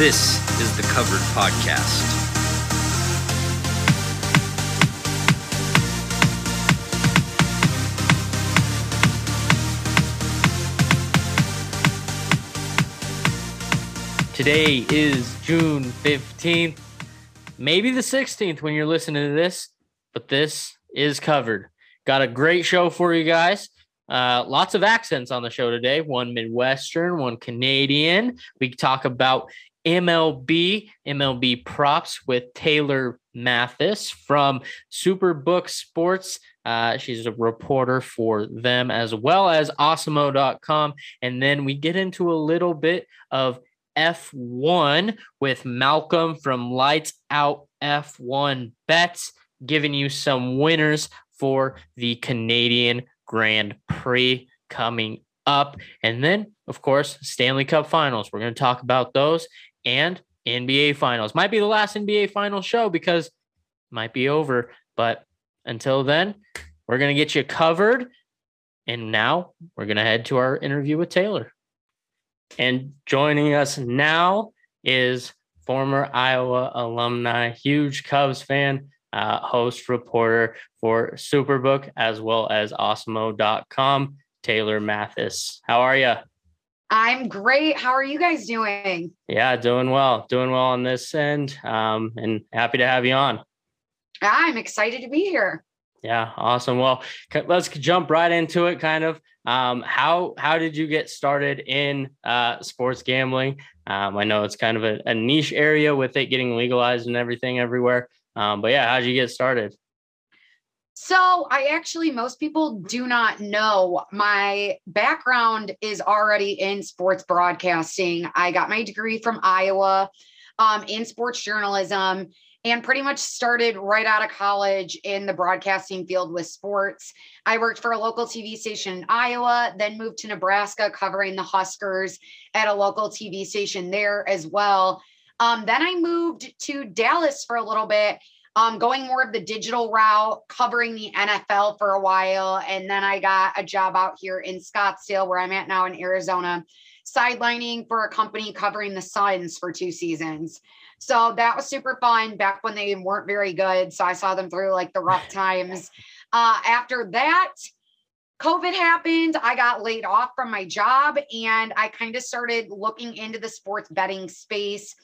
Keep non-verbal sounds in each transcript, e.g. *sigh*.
This is the Covered Podcast. Today is June 15th, maybe the 16th when you're listening to this, but this is covered. Got a great show for you guys. Uh, lots of accents on the show today one Midwestern, one Canadian. We talk about MLB, MLB props with Taylor Mathis from Superbook Sports. Uh, she's a reporter for them as well as Awesemo.com. And then we get into a little bit of F1 with Malcolm from Lights Out F1 Bets, giving you some winners for the Canadian Grand Prix coming up. And then, of course, Stanley Cup finals. We're going to talk about those and NBA finals. Might be the last NBA final show because might be over. But until then, we're going to get you covered. And now we're going to head to our interview with Taylor. And joining us now is former Iowa alumni, huge Cubs fan, uh, host, reporter for Superbook, as well as Awesemo.com, Taylor Mathis. How are you? I'm great. How are you guys doing? Yeah, doing well. Doing well on this end. Um, and happy to have you on. I'm excited to be here. Yeah, awesome. Well, let's jump right into it. Kind of, um, how how did you get started in uh, sports gambling? Um, I know it's kind of a, a, niche area with it getting legalized and everything everywhere. Um, but yeah, how did you get started? So, I actually, most people do not know my background is already in sports broadcasting. I got my degree from Iowa um, in sports journalism and pretty much started right out of college in the broadcasting field with sports. I worked for a local TV station in Iowa, then moved to Nebraska covering the Huskers at a local TV station there as well. Um, then I moved to Dallas for a little bit, um, going more of the digital route, covering the NFL for a while. And then I got a job out here in Scottsdale, where I'm at now in Arizona, sidelining for a company covering the Suns for two seasons. So that was super fun back when they weren't very good. So I saw them through like the rough *laughs* times. Uh, after that, COVID happened. I got laid off from my job and I kind of started looking into the sports betting space.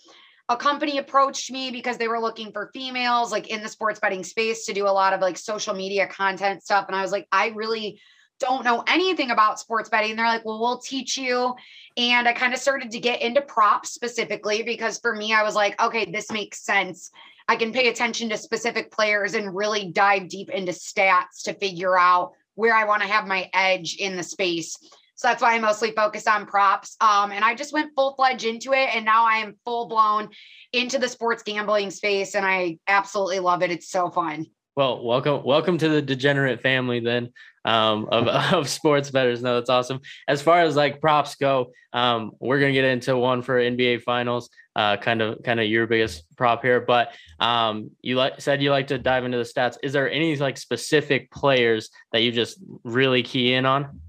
A company approached me because they were looking for females like in the sports betting space to do a lot of like social media content stuff. And I was like, I really don't know anything about sports betting. And they're like, well, we'll teach you. And I kind of started to get into props specifically because for me, I was like, okay, this makes sense. I can pay attention to specific players and really dive deep into stats to figure out where I want to have my edge in the space. So that's why I mostly focus on props. Um, and I just went full fledged into it. And now I am full blown into the sports gambling space. And I absolutely love it. It's so fun. Well, welcome, welcome to the degenerate family then um, of, *laughs* of sports betters. No, that's awesome. As far as like props go, um, we're gonna get into one for NBA finals, uh, kind of kind of your biggest prop here. But um, you like said you like to dive into the stats. Is there any like specific players that you just really key in on?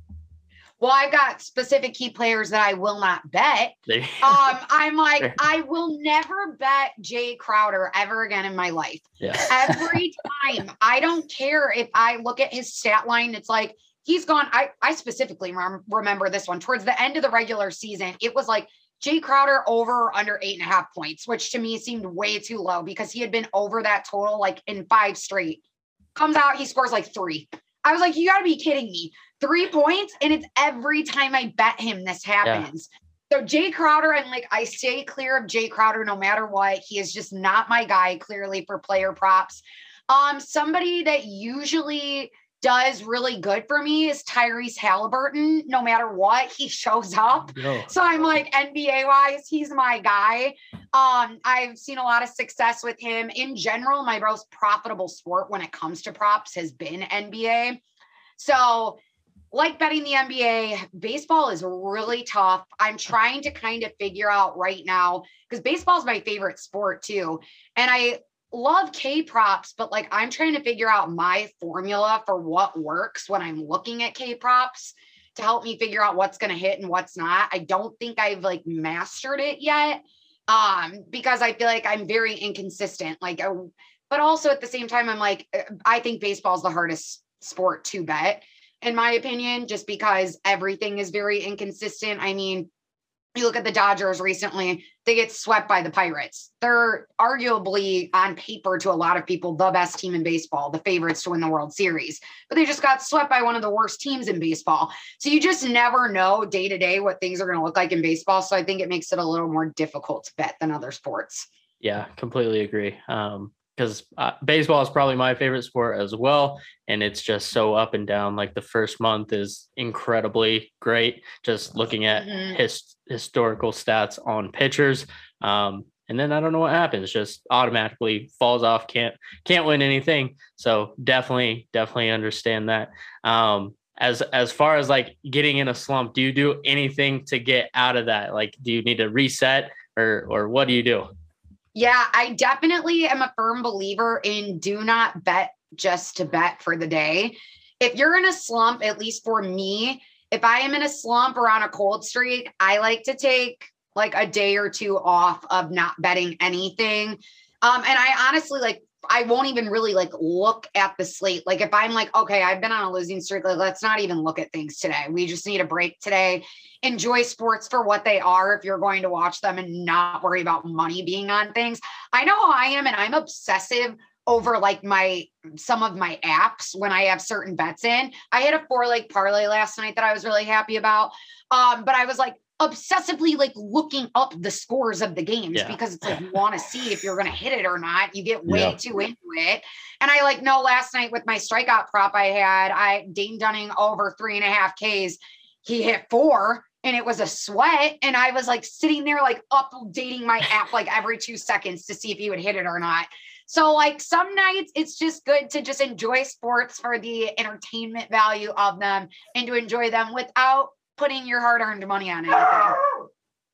Well, I've got specific key players that I will not bet. um, I'm *laughs* like, I will never bet Jae Crowder ever again in my life. Yeah. *laughs* Every time, I don't care if I look at his stat line, it's like he's gone. I, I specifically rem- remember this one towards the end of the regular season. It was like Jae Crowder over under eight and a half points, which to me seemed way too low because he had been over that total like in five straight. Comes out, he scores like three. I was like, you got to be kidding me three points, and it's every time I bet him this happens. Yeah. So Jae Crowder, I'm like, I stay clear of Jae Crowder no matter what. He is just not my guy, clearly for player props. Um, somebody that usually does really good for me is Tyrese Haliburton. No matter what, he *laughs* shows up. No. So I'm like NBA wise, he's my guy. Um, I've seen a lot of success with him in general. My most profitable sport when it comes to props has been NBA. So like betting the NBA, baseball is really tough. I'm trying to kind of figure out right now because baseball is my favorite sport too. And I love K props, but like I'm trying to figure out my formula for what works when I'm looking at K props to help me figure out what's going to hit and what's not. I don't think I've like mastered it yet um, because I feel like I'm very inconsistent. Like, uh, but also at the same time, I'm like, uh, I think baseball is the hardest sport to bet, in my opinion, just because everything is very inconsistent. I mean, you look at the Dodgers recently, they get swept by the Pirates. They're arguably on paper to a lot of people the best team in baseball, the favorites to win the World Series, but they just got swept by one of the worst teams in baseball. So you just never know day to day what things are going to look like in baseball. So I think it makes it a little more difficult to bet than other sports. Yeah, completely agree. Um, because uh, baseball is probably my favorite sport as well. And it's just so up and down. Like the first month is incredibly great, just looking at mm-hmm. his historical stats on pitchers. Um, and then I don't know what happens, just automatically falls off, can't can't win anything. So definitely, definitely understand that. Um, as as far as like getting in a slump, do you do anything to get out of that? Like, do you need to reset or or what do you do? Yeah, I definitely am a firm believer in do not bet just to bet for the day. If you're in a slump, at least for me, if I am in a slump or on a cold streak, I like to take like a day or two off of not betting anything. Um, and I honestly like I won't even really like look at the slate. Like if I'm like, okay, I've been on a losing streak, like let's not even look at things today. We just need a break today. Enjoy sports for what they are if you're going to watch them and not worry about money being on things. I know I am and I'm obsessive over like my some of my apps when I have certain bets in. I had a four leg parlay last night that I was really happy about. Um, but I was like, obsessively like looking up the scores of the games yeah. because it's like you *laughs* want to see if you're going to hit it or not. You get way yeah. too into it. And I like no last night with my strikeout prop I had, I Dane Dunning over three and a half Ks. He hit four and it was a sweat. And I was like sitting there, like updating my app like every two seconds to see if he would hit it or not. So, like some nights, it's just good to just enjoy sports for the entertainment value of them and to enjoy them without putting your hard earned money on anything. *laughs*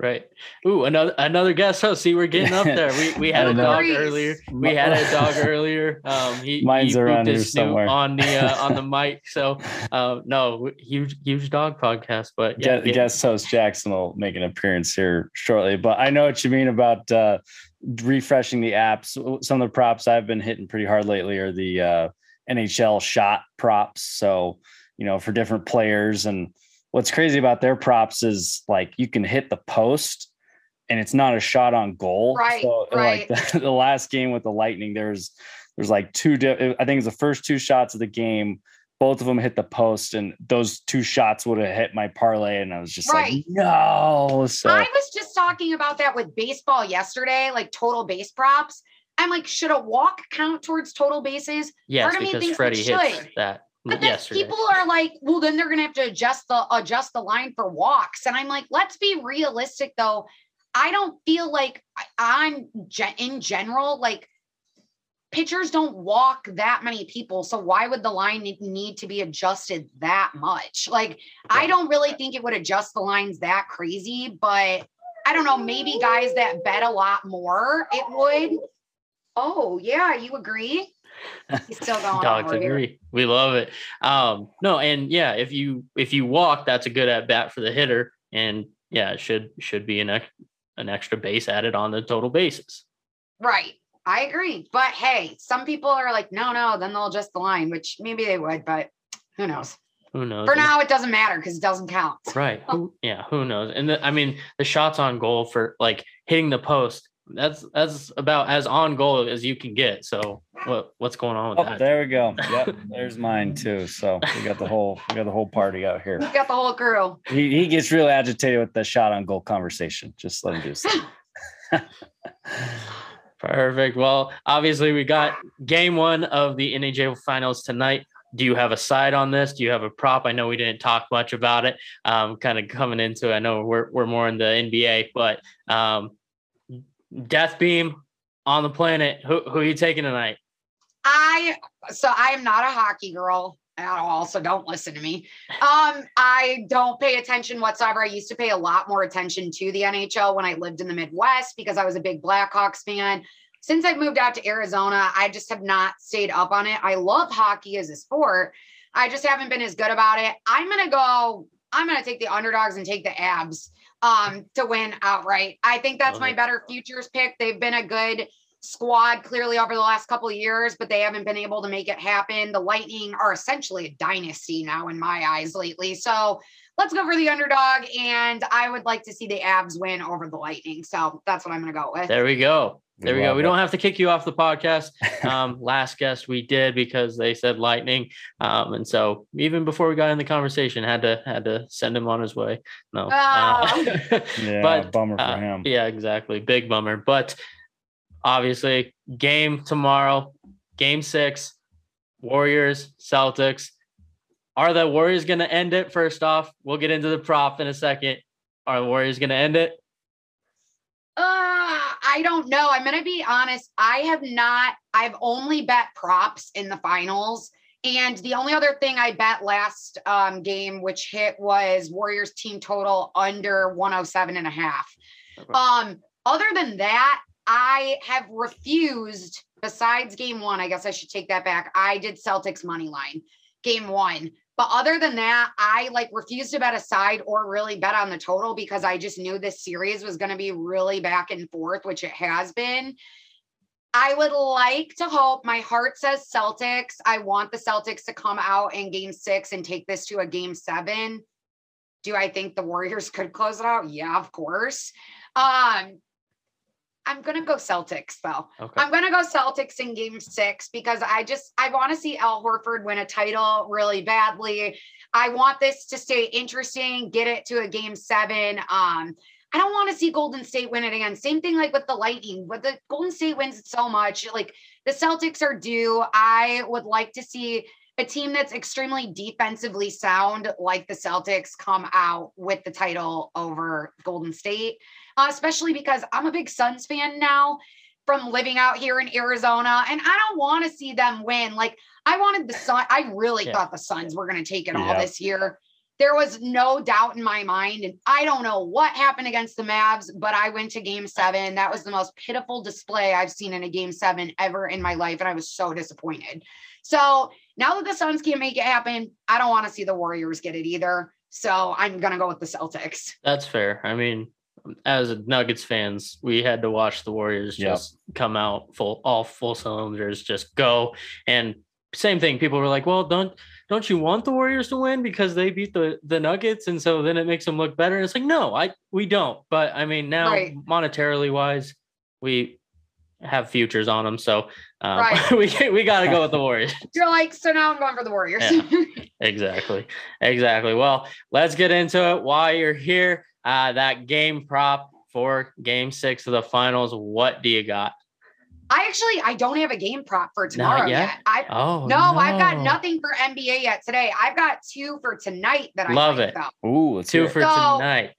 Right. Ooh, another another guest host. See, we're getting up there. We we *laughs* had a dog earlier. We had a dog *laughs* earlier. Um, he mine's he around here somewhere on the uh, on the mic. So, uh, no, huge huge dog podcast. But yeah, guest, guest host Jackson will make an appearance here shortly. But I know what you mean about uh, refreshing the apps. Some of the props I've been hitting pretty hard lately are the uh, NHL shot props. So you know, for different players and what's crazy about their props is like you can hit the post and it's not a shot on goal. Right. So right. like *laughs* the, the, last game with the Lightning, there's there's like two. Di- I think it's the first two shots of the game. Both of them hit the post, and those two shots would have hit my parlay, and I was just right. like, no. So I was just talking about that with baseball yesterday, like total base props. I'm like, should a walk count towards total bases? Yes, because Freddie hits that. But then people are like, well, then they're gonna have to adjust the adjust the line for walks. And I'm like, let's be realistic though. I don't feel like I'm in general, like pitchers don't walk that many people. So why would the line need to be adjusted that much? Like, I don't really think it would adjust the lines that crazy, but I don't know, maybe guys that bet a lot more, it would. Oh, yeah, you agree? He's still going. *laughs* Dogs agree. Here. We love it. Um, no, and yeah, if you if you walk, that's a good at bat for the hitter, and yeah, it should should be an ex- an extra base added on the total bases. Right. I agree. But hey, some people are like, no, no, then they'll adjust the line, which maybe they would, but who knows? Who knows? For now, it doesn't matter because it doesn't count. Right. *laughs* Yeah. Who knows? And the, I mean, the shots on goal for like hitting the post that's that's about as on goal as you can get. So what what's going on with oh, that? There we go. Yep, there's mine too. So we got the whole we got the whole party out here. We got the whole crew. He he gets really agitated with the shot on goal conversation. Just let him do something. *laughs* Perfect. Well, obviously we got game one of the NHL finals tonight. Do you have a side on this? Do you have a prop? I know we didn't talk much about it. Um, kind of coming into it. I know we're we're more in the NBA, but um, Death Beam on the planet. Who who are you taking tonight? I so I am not a hockey girl at all, so don't listen to me. Um, I don't pay attention whatsoever. I used to pay a lot more attention to the NHL when I lived in the Midwest because I was a big Blackhawks fan. Since I've moved out to Arizona, I just have not stayed up on it. I love hockey as a sport. I just haven't been as good about it. I'm gonna go I'm to take the underdogs and take the Avs um, to win outright. I think that's my better futures pick. They've been a good squad clearly over the last couple of years, but they haven't been able to make it happen. The Lightning are essentially a dynasty now in my eyes lately. So let's go for the underdog. And I would like to see the Avs win over the Lightning. So that's what I'm going to go with. There we go. There we go. We it. don't have to kick you off the podcast. *laughs* Um, last guest we did because they said lightning, um, and so even before we got in the conversation, had to had to send him on his way. No, uh, *laughs* Yeah, but bummer for uh, him. yeah, exactly. Big bummer. But obviously, game tomorrow, game six, Warriors, Celtics. Are the Warriors going to end it? First off, we'll get into the prop in a second. Are the Warriors going to end it? Uh, I don't know. I'm going to be honest. I have not, I've only bet props in the finals. And the only other thing I bet last um, game, which hit was Warriors team total under 107 and a half. Okay. Um, other than that, I have refused, besides game one, I guess I should take that back. I did Celtics money line game one. But other than that, I like refused to bet a side or really bet on the total because I just knew this series was going to be really back and forth, which it has been. I would like to hope my heart says Celtics. I want the Celtics to come out in game six and take this to a game seven. Do I think the Warriors *laughs* could close it out? Yeah, of course. Um, I'm gonna go Celtics though. Okay. I'm gonna go Celtics in game six because I just I want to see Al Horford win a title really badly. I want this to stay interesting, get it to a game seven. Um, I don't want to see Golden State win it again. Same thing like with the Lightning, but the Golden State wins it so much. Like the Celtics are due. I would like to see a team that's extremely defensively sound, like the Celtics, come out with the title over Golden State, uh, especially because I'm a big Suns fan now from living out here in Arizona, and I don't want to see them win. Like I wanted the Sun. I really Yeah. thought the Suns were going to take it all this year. There was no doubt in my mind, and I don't know what happened against the Mavs, but I went to Game Seven. That was the most pitiful display I've seen in a Game Seven ever in my life, and I was so disappointed. So now that the Suns can't make it happen, I don't want to see the Warriors get it either. So I'm gonna go with the Celtics. That's fair. I mean, as Nuggets fans, we had to watch the Warriors Yep. just come out full, all full cylinders, just go. And same thing. People were like, "Well, don't don't you want the Warriors to win because they beat the the Nuggets, and so then it makes them look better?" And it's like, no, I we don't. But I mean, now Right. monetarily wise, we have futures on them, so um, Right. *laughs* we we got to go with the Warriors. *laughs* You're like, so now I'm going for the Warriors. Yeah. Exactly. Exactly. Well, let's get into it. While you're here, uh, that game prop for game six of the finals. What do you got? I actually I don't have a game prop for tomorrow yet? yet. I Oh, no, I've got nothing for NBA yet today. I've got two for tonight that I Love it. though. Ooh, Two for So- tonight.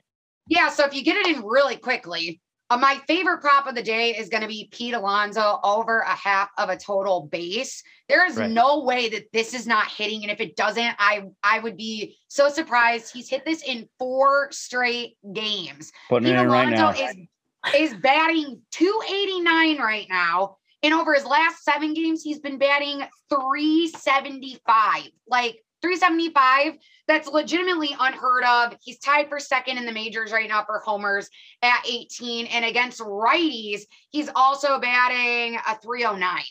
Yeah, so if you get it in really quickly, uh, my favorite prop of the day is going to be Pete Alonso over a half of a total base. There is Right. no way that this is not hitting, and if it doesn't, I I would be so surprised. He's hit this in four straight games. putting Pete in right now. Alonso is is batting 289 right now. And over his last seven games, he's been batting 375. Like 375, that's legitimately unheard of. He's tied for second in the majors right now for homers at 18. And against righties, he's also batting a 309.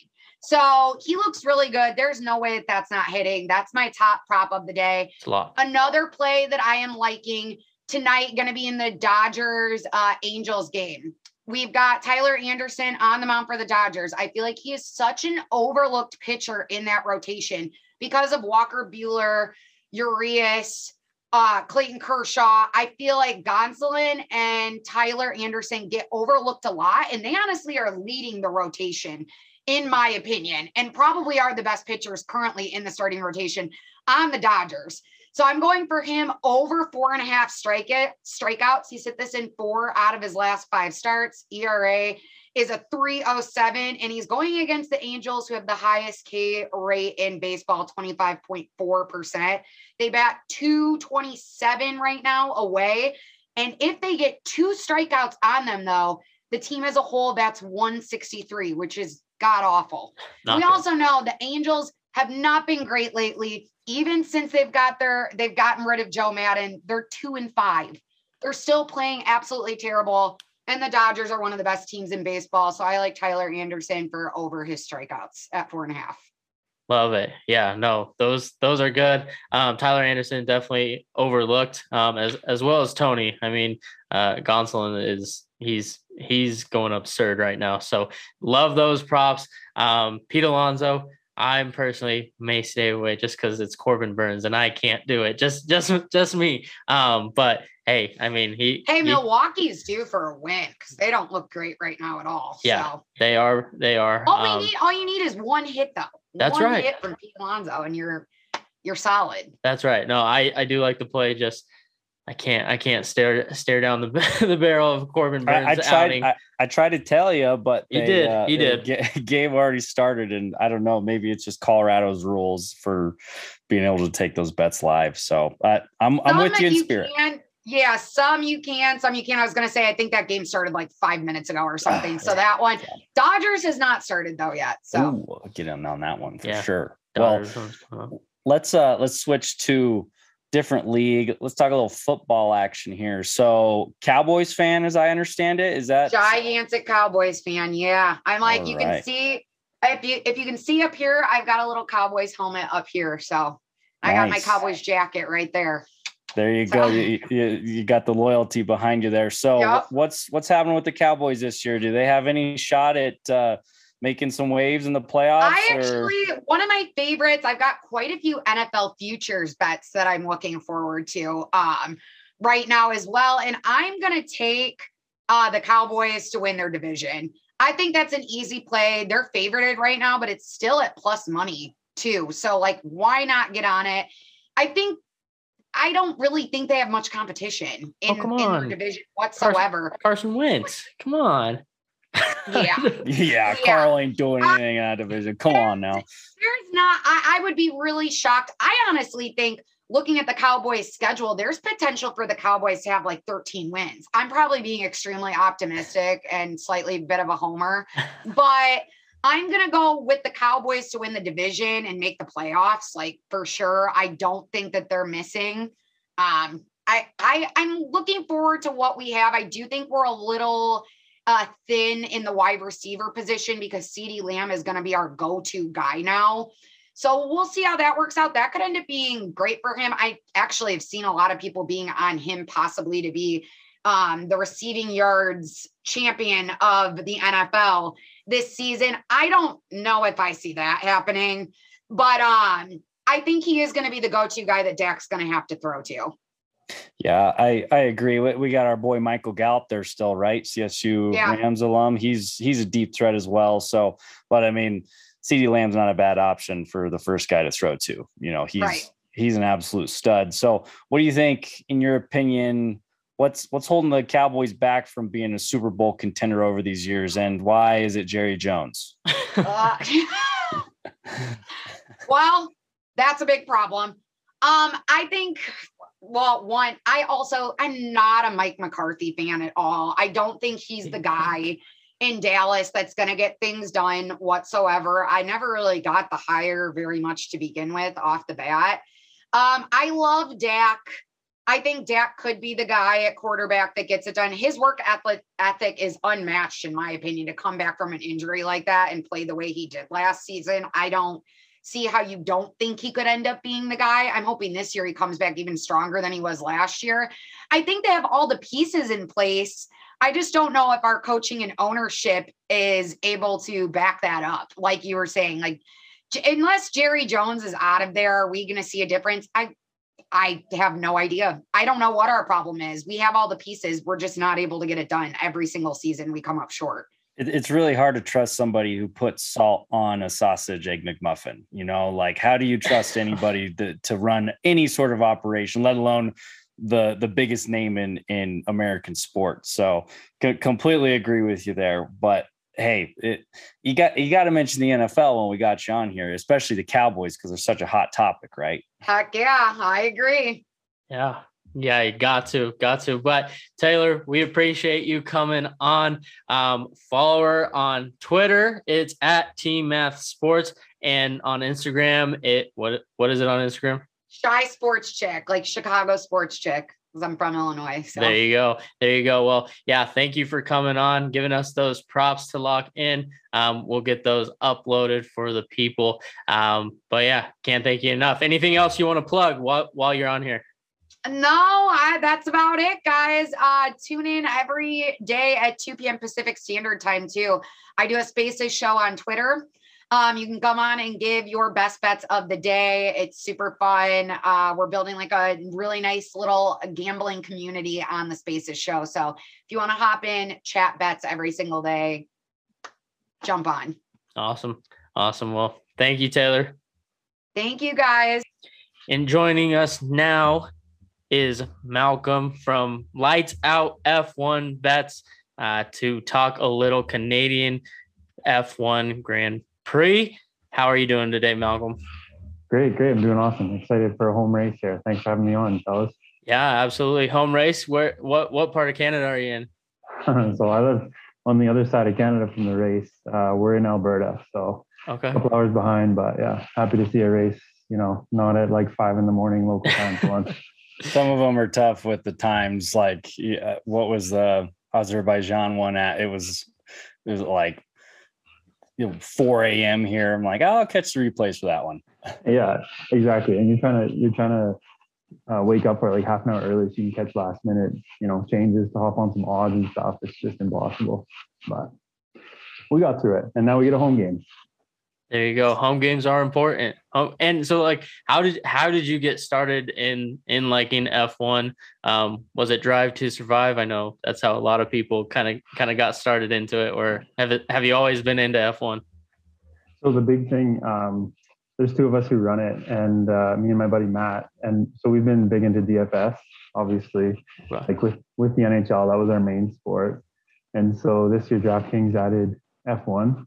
So he looks really good. There's no way that that's not hitting. That's my top prop of the day. It's a lot. Another play that I am liking tonight going to be in the Dodgers uh, Angels game. We've got Tyler Anderson on the mound for the Dodgers. I feel like he is such an overlooked pitcher in that rotation because of Walker Buehler, Urias, uh, Clayton Kershaw. I feel like Gonsolin and Tyler Anderson get overlooked a lot, and they honestly are leading the rotation, in my opinion, and probably are the best pitchers currently in the starting rotation on the Dodgers. So I'm going for him over four and a half strike it, strikeouts. He's hit this in four out of his last five starts. ERA is a 307, and he's going against the Angels, who have the highest K rate in baseball, 25.4%. They bat 227 right now away. And if they get two strikeouts on them, though, the team as a whole bats 163, which is god awful. Not we good. also know the Angels have not been great lately. Even since they've got their they've gotten rid of Joe Maddon, they're two and five. They're still playing absolutely terrible. And the Dodgers are one of the best teams in baseball. So I like Tyler Anderson for over his strikeouts at four and a half. Love it. Yeah, no, those those are good. Um, Tyler Anderson definitely overlooked, um, as as well as Tony. I mean, uh, Gonsolin is he's he's going absurd right now. So love those props. Um, Pete Alonso, I'm personally may stay away just because it's Corbin Burnes and I can't do it. Just just *laughs* just me. Um, but hey, I mean he Hey, he- Milwaukee's due for a win because they don't look great right now at all. Yeah. So they are they are. all um, we need all you need is one hit though. That's one right. hit from Pete Alonso and you're you're solid. That's right. No, I I do like the play. Just I can't I can't stare stare down the *laughs* the barrel of Corbin Burnes I, I tried. outing. I, I tried to tell you, but You they, did, uh, you did. ga- *laughs* Game already started, and I don't know. Maybe it's just Colorado's rules for being able to take those bets live. So I, I'm I'm with you in you spirit. Can, yeah, some you can, some you can. I was gonna say I think that game started like five minutes ago or something. so that one, Dodgers has not started though yet. So Ooh, I'll get in on that one for Yeah. sure. Well, Dodgers, uh, let's uh let's switch to different league. Let's talk a little football action here. So, Cowboys fan, as I understand it, is that gigantic Cowboys fan. Yeah, I'm like you can see if you if you can see up here, I've got a little Cowboys helmet up here. So I got my Cowboys jacket right there. there? You go. You, you, you got the loyalty behind you there. So, Yep. what's what's happening with the Cowboys this year? Do they have any shot at uh, making some waves in the playoffs? I or- actually one of my favorites. I've got quite a few NFL futures bets that I'm looking forward to um right now as well. And I'm gonna take uh the Cowboys to win their division. I think that's an easy play. They're favorited right now, but it's still at plus money too. So like why not get on it? I think I don't really think they have much competition in, Oh, come in their division whatsoever. Carson Wentz. Come on. *laughs* Yeah. yeah. Carl ain't doing anything in that division. Come on now. There's not, I, I would be really shocked. I honestly think looking at the Cowboys schedule, there's potential for the Cowboys to have like 13 wins. I'm probably being extremely optimistic and slightly a bit of a homer, *laughs* but I'm going to go with the Cowboys to win the division and make the playoffs, like for sure. I don't think that they're missing. Um, I, I, I'm looking forward to what we have. I do think we're a little uh, thin in the wide receiver position because CeeDee Lamb is going to be our go-to guy now. So we'll see how that works out. That could end up being great for him. I actually have seen a lot of people being on him possibly to be um, the receiving yards champion of the NFL this season. I don't know if I see that happening, but um, I think he is going to be the go-to guy that Dak's going to have to throw to. Yeah, I I agree. We, we got our boy Michael Gallup there still, right? CSU Yeah. Rams alum. He's he's a deep threat as well. So, but I mean, CeeDee Lamb's not a bad option for the first guy to throw to. You know, he's Right. he's an absolute stud. So, what do you think, in your opinion? What's what's holding the Cowboys back from being a Super Bowl contender over these years, and why is it Jerry Jones? Uh, *laughs* *laughs* well, that's a big problem. Um, I think, well, one, I also, I'm not a Mike McCarthy fan at all. I don't think he's the guy in Dallas that's going to get things done whatsoever. I never really got the hire very much to begin with off the bat. Um, I love Dak. I think Dak could be the guy at quarterback that gets it done. His work ethic, ethic is unmatched, in my opinion, to come back from an injury like that and play the way he did last season. I don't see how you don't think he could end up being the guy. I'm hoping this year he comes back even stronger than he was last year. I think they have all the pieces in place. I just don't know if our coaching and ownership is able to back that up. Like you were saying, like unless Jerry Jones is out of there, are we going to see a difference? I I have no idea. I don't know what our problem is. We have all the pieces. We're just not able to get it done. Every single season we come up short. It, it's really hard to trust somebody who puts salt on a sausage egg McMuffin. You know, like how do you trust anybody *laughs* to, to run any sort of operation, let alone the the biggest name in in American sports? So c- completely agree with you there. But hey, it, you got you got to mention the NFL when we got you on here, especially the Cowboys because they're such a hot topic, right? Heck yeah, I agree. Yeah. Yeah, you got to, got to. But Taylor, we appreciate you coming on. Um, follow her on Twitter. It's at Team Math Sports, and on Instagram, it what what is it on Instagram? Shy sports chick, like Chicago sports chick, because I'm from Illinois. So There you go. There you go. Well, yeah, thank you for coming on, giving us those props to lock in. Um, we'll get those uploaded for the people. Um, but yeah, can't thank you enough. Anything else you want to plug while while you're on here? No, I, that's about it, guys. Uh, tune in every day at 2 p.m. Pacific Standard Time, too. I do a Spaces show on Twitter. Um, you can come on and give your best bets of the day. It's super fun. Uh, we're building like a really nice little gambling community on the Spaces show. So if you want to hop in, chat bets every single day, jump on. Awesome. Awesome. Well, thank you, Taylor. Thank you, guys. And joining us now is Malcolm from Lights Out F1 Bets uh, to talk a little Canadian F1 Grand Prix. How are you doing today, Malcolm? Great, great. I'm doing awesome. Excited for a home race here. Thanks for having me on, fellas. Yeah, absolutely. Home race. Where what what part of Canada are you in? *laughs* so I live on the other side of Canada from the race. Uh, we're in Alberta, so Okay. a couple hours behind, but yeah, happy to see a race. You know, not at like five in the morning local time for *laughs* once. Some of them are tough with the times. Like, what was the Azerbaijan one at? It was, it was like, you know, 4 a.m. here. I'm like, oh, I'll catch the replays for that one. yeah, exactly. And you're trying to you're trying to uh, wake up for like half an hour early so you can catch last minute, you know, changes to hop on some odds and stuff. It's just impossible. But we got through it, and now we get a home game. There you go. Home games are important. And so like how did how did you get started in in liking F1? Um, was it Drive to Survive? I know that's how a lot of people kind of kind of got started into it or have it have you always been into F1? So the big thing, um, there's two of us who run it, and uh, me and my buddy Matt, and so we've been big into DFS, obviously, Right. like with with the NHL, that was our main sport, and so this year DraftKings added F1,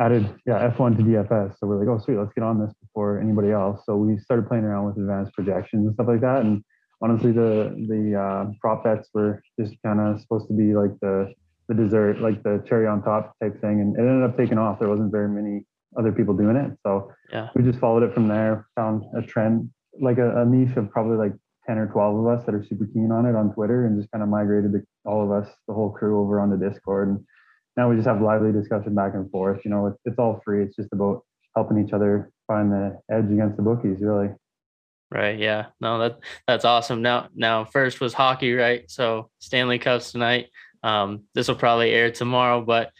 added yeah F1 to DFS. So we're like, oh sweet, let's get on this before anybody else. So we started playing around with advanced projections and stuff like that, and honestly, the the uh, prop bets were just kind of supposed to be like the the dessert, like the cherry on top type thing, and it ended up taking off. There wasn't very many other people doing it, so Yeah. we just followed it from there. Found a trend, like a, a niche of probably like ten or twelve of us that are super keen on it on Twitter, and just kind of migrated the, all of us, the whole crew, over onto Discord, and now we just have lively discussion back and forth. You know, it's, it's all free. It's just about helping each other find the edge against the bookies, really. Right. Yeah. No, that that's awesome. Now now first was hockey, right? So Stanley Cups tonight. Um, this will probably air tomorrow, but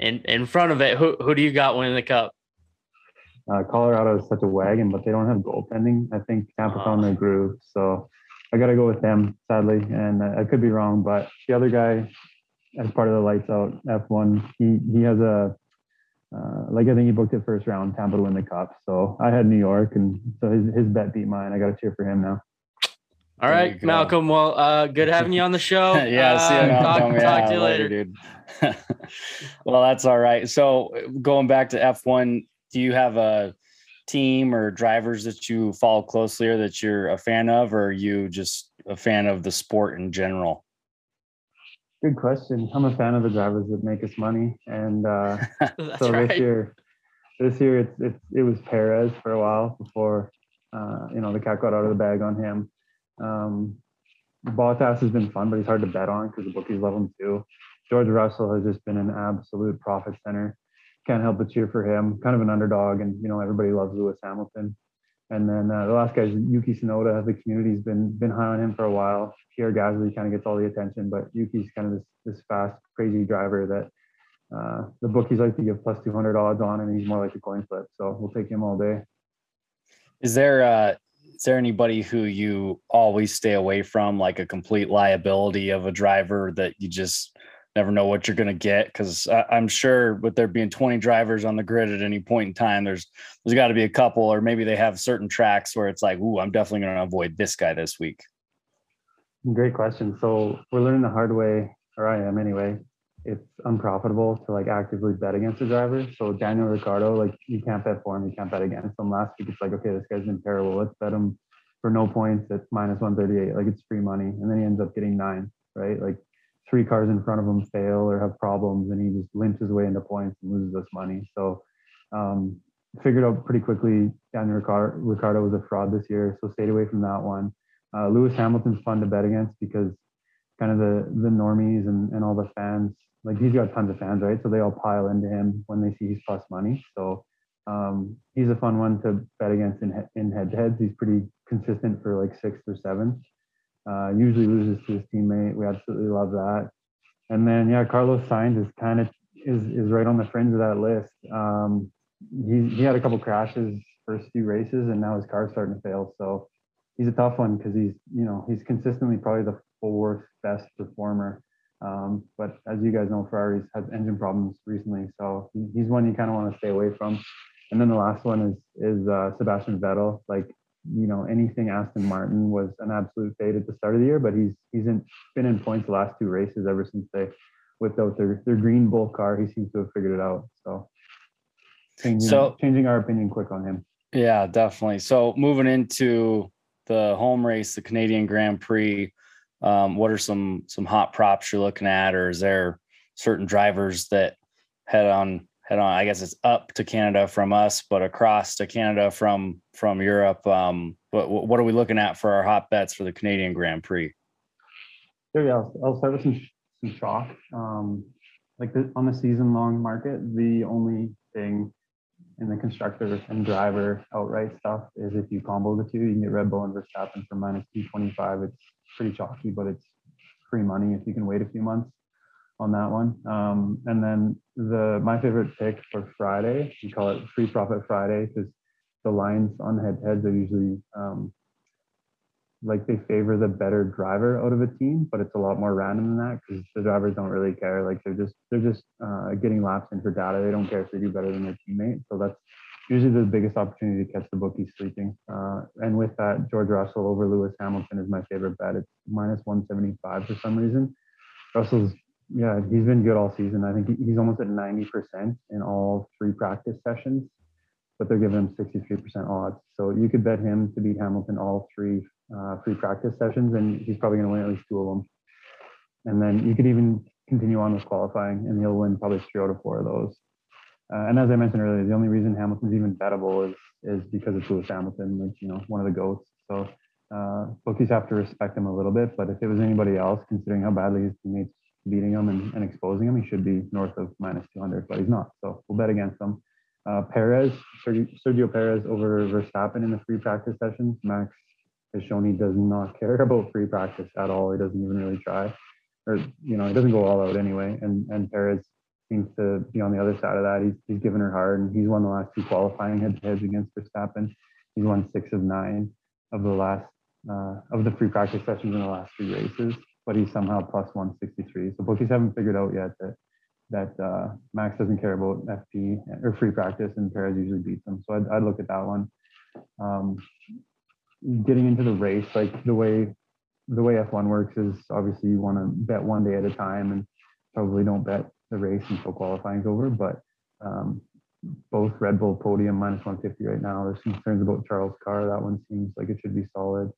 in in front of it, who who do you got winning the cup? Uh, Colorado is such a wagon, but they don't have goaltending. I think Tampa Ah. found their groove, so I got to go with them, sadly. And I could be wrong, but the other guy, as part of the lights out F1, he he has a uh, like I think he booked it first round, Tampa to win the cup. So I had New York, and so his his bet beat mine. I got to cheer for him now. All There right. Malcolm. Well, uh, good having you on the show. *laughs* yeah, see you Uh, Malcolm. talk, Yeah, to you later. dude. *laughs* well, that's all right. So going back to F1, do you have a team or drivers that you follow closely or that you're a fan of, or are you just a fan of the sport in general? Good question. I'm a fan of the drivers that make us money, and uh, *laughs* so right. this year, this year it's, it's it was Perez for a while before uh, you know the cat got out of the bag on him. Um, Bottas has been fun, but he's hard to bet on because the bookies love him too. George Russell has just been an absolute profit center. Can't help but cheer for him. Kind of an underdog, and you know everybody loves Lewis Hamilton. And then uh, the last guy is Yuki Tsunoda. The community's been been high on him for a while. Pierre Gasly kind of gets all the attention, but Yuki's kind of this this fast, crazy driver that uh, the bookies like to give plus 200 odds on, and he's more like a coin flip. So we'll take him all day. Is there uh is there anybody who you always stay away from, like a complete liability of a driver that you just never know what you're going to get? Because I'm sure with there being 20 drivers on the grid at any point in time, there's there's got to be a couple, or maybe they have certain tracks where it's like, ooh, I'm definitely going to avoid this guy this week. Great question. So we're learning the hard way, or I am anyway. It's unprofitable to like actively bet against a driver. So Daniel Ricciardo, like you can't bet for him, you can't bet against him. Last week, it's like, okay, this guy's been terrible. Let's bet him for no points at minus 138. Like it's free money. And then he ends up getting nine, right? Like three cars in front of him fail or have problems and he just limps his way into points and loses us money. So um, figured out pretty quickly Daniel Ricciardo was a fraud this year. So stayed away from that one. Uh, Lewis Hamilton's fun to bet against because kind of the the normies and, and all the fans, like he's got tons of fans, right? So they all pile into him when they see he's plus money. So um, he's a fun one to bet against in, in head to heads. He's pretty consistent for like sixth or seventh. Uh, usually loses to his teammate. We absolutely love that. And then yeah, Carlos Sainz is kind of is is right on the fringe of that list. Um, he he had a couple crashes first few races, and now his car's starting to fail. So he's a tough one because he's you know he's consistently probably the fourth best performer. Um, but as you guys know, Ferrari's had engine problems recently, so he's one you kind of want to stay away from. And then the last one is is uh, Sebastian Vettel. Like you know, anything Aston Martin was an absolute fade at the start of the year, but he's he's in, been in points the last two races ever since they whipped out their their green bull car. He seems to have figured it out. So changing, so changing our opinion quick on him. Yeah, definitely. So moving into the home race, the Canadian Grand Prix. Um, what are some some hot props you're looking at, or is there certain drivers that head on head on. I guess it's up to Canada from us, but across to Canada from from Europe. Um, what what are we looking at for our hot bets for the Canadian Grand Prix? Yeah, I'll, I'll start with some some chalk. Um, like the, on the season long market, the only thing in the constructor and driver outright stuff is if you combo the two, you can get Red Bull and Verstappen for minus 225. It's pretty chalky, but it's free money if you can wait a few months on that one. Um, and then the my favorite pick for Friday, we call it Free Profit Friday because the lines on head heads are usually um, like they favor the better driver out of a team, but it's a lot more random than that because the drivers don't really care. Like they're just they're just uh, getting laps in for data. They don't care if they do better than their teammate. So that's usually the biggest opportunity to catch the bookies sleeping. Uh, and with that, George Russell over Lewis Hamilton is my favorite bet. It's minus 175 for some reason. Russell's yeah, he's been good all season. I think he's almost at 90% in all three practice sessions, but they're giving him 63% odds. So you could bet him to beat Hamilton all three uh, free practice sessions, and he's probably going to win at least two of them. And then you could even continue on with qualifying, and he'll win probably three out of four of those. Uh, and as I mentioned earlier, the only reason Hamilton's even bettable is is because it's Lewis Hamilton, like you know, one of the goats. So uh, bookies have to respect him a little bit. But if it was anybody else, considering how badly his teammates beating him and, and exposing him, he should be north of minus 200, but he's not. So we'll bet against him. Uh, Perez, Sergio, Perez over Verstappen in the free practice sessions. Max has shown he does not *laughs* care about free practice at all. He doesn't even really try, or you know, he doesn't go all out anyway. And and Perez seems to be on the other side of that. He's he's given her hard, and he's won the last two qualifying head to heads against Verstappen. He's won six of nine of the last uh, of the free practice sessions in the last three races but he's somehow plus 163. So bookies haven't figured out yet that that uh, Max doesn't care about FP or free practice, and Perez usually beats him. So I'd, I'd look at that one. Um, getting into the race, like the way the way F1 works is obviously you want to bet one day at a time, and probably don't bet the race until qualifying's over. But um, both Red Bull podium minus 150 right now. There's concerns about Charles Carr. That one seems like it should be solid.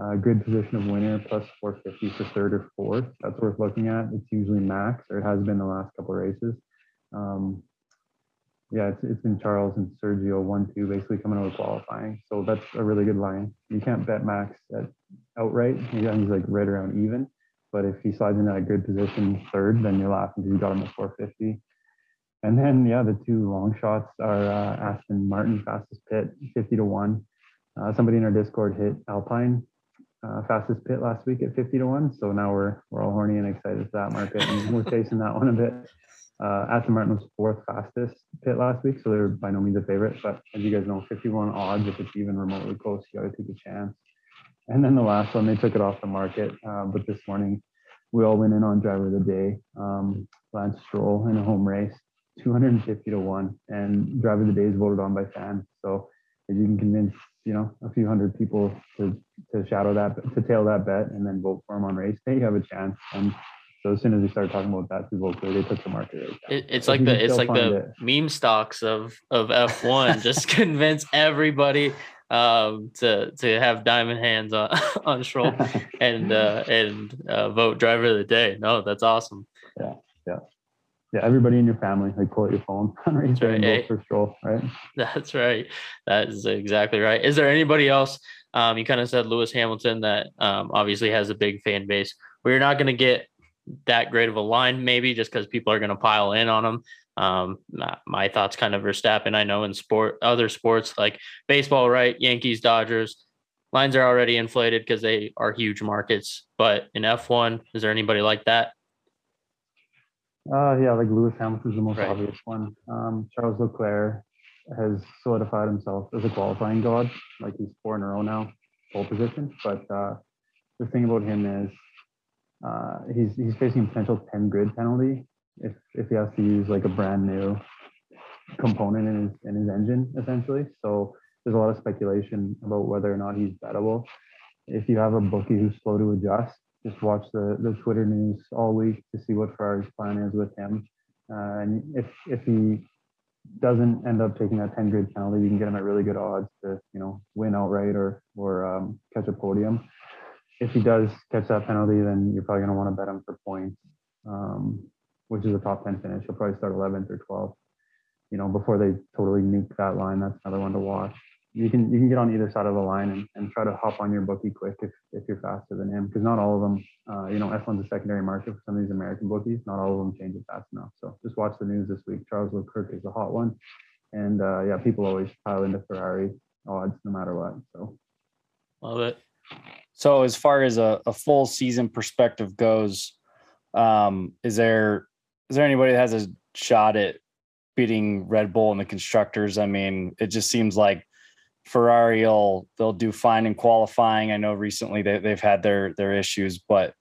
Uh, good position of winner plus 450 for third or fourth. That's worth looking at. It's usually max, or it has been the last couple of races. Um, yeah, it's, it's been Charles and Sergio one two basically coming of qualifying. So that's a really good line. You can't bet max at outright. He's like right around even. But if he slides into a good position third, then you're laughing because you got him at 450. And then yeah, the two long shots are uh, Aston Martin fastest pit, 50 to one. Uh, somebody in our Discord hit Alpine uh, fastest pit last week at 50 to 1. So now we're we're all horny and excited for that market. And we're chasing that one a bit. Uh, Aston Martin was fourth fastest pit last week, so they're by no means a favorite. But as you guys know, 51 odds, if it's even remotely close, you got to take a chance. And then the last one, they took it off the market. Uh, but this morning, we all went in on driver of the day, um, Lance Stroll in a home race, 250 to 1. And driver of the day is voted on by fans. So if you can convince you know a few hundred people to to shadow that to tail that bet and then vote for him on race day, you have a chance. And so as soon as we started talking about that, people they took the market rate. It, it's like the it's like the it. meme stocks of of F one. *laughs* just convince everybody. um, to to have diamond hands on *laughs* on Stroll *laughs* and uh, and uh, vote driver of the day. No, that's awesome. Yeah, yeah, yeah. Everybody in your family, like pull out your phone and raise right, and vote for Stroll, right? That's right. That is exactly right. Is there anybody else? Um, you kind of said Lewis Hamilton that um, obviously has a big fan base. We're not going to get that great of a line, maybe just because people are going to pile in on him. Um, my thoughts kind of Verstappen. I know in sport, other sports like baseball, right? Yankees, Dodgers, lines are already inflated because they are huge markets. But in F1, is there anybody like that? Uh, yeah, like Lewis Hamilton's the most Right. obvious one. Um, Charles Leclerc has solidified himself as a qualifying god. Like he's four in a row now, pole position. But uh, the thing about him is uh, he's he's facing a potential 10 grid penalty if if he has to use like a brand new component in his in his engine essentially. So there's a lot of speculation about whether or not he's bettable. If you have a bookie who's slow to adjust, just watch the, the Twitter news all week to see what Ferrari's plan is with him. Uh, and if if he doesn't end up taking that 10 grid penalty, you can get him at really good odds to you know win outright or or um, catch a podium. If he does catch that penalty, then you're probably going to want to bet him for points, um, which is a top 10 finish. He'll probably start 11th or 12th. You know, before they totally nuke that line, that's another one to watch you can you can get on either side of the line and, and try to hop on your bookie quick if, if you're faster than him. Because not all of them uh, you know F1's a secondary market for some of these American bookies. Not all of them change it fast enough. So just watch the news this week. Charles Leclerc is a hot one. And uh, yeah people always pile into Ferrari odds no matter what. So Love it. So as far as a, a full season perspective goes, um, is there is there anybody that has a shot at beating Red Bull and the constructors? I mean, it just seems like Ferrari will they'll do fine in qualifying. I know recently they, they've had their their issues, but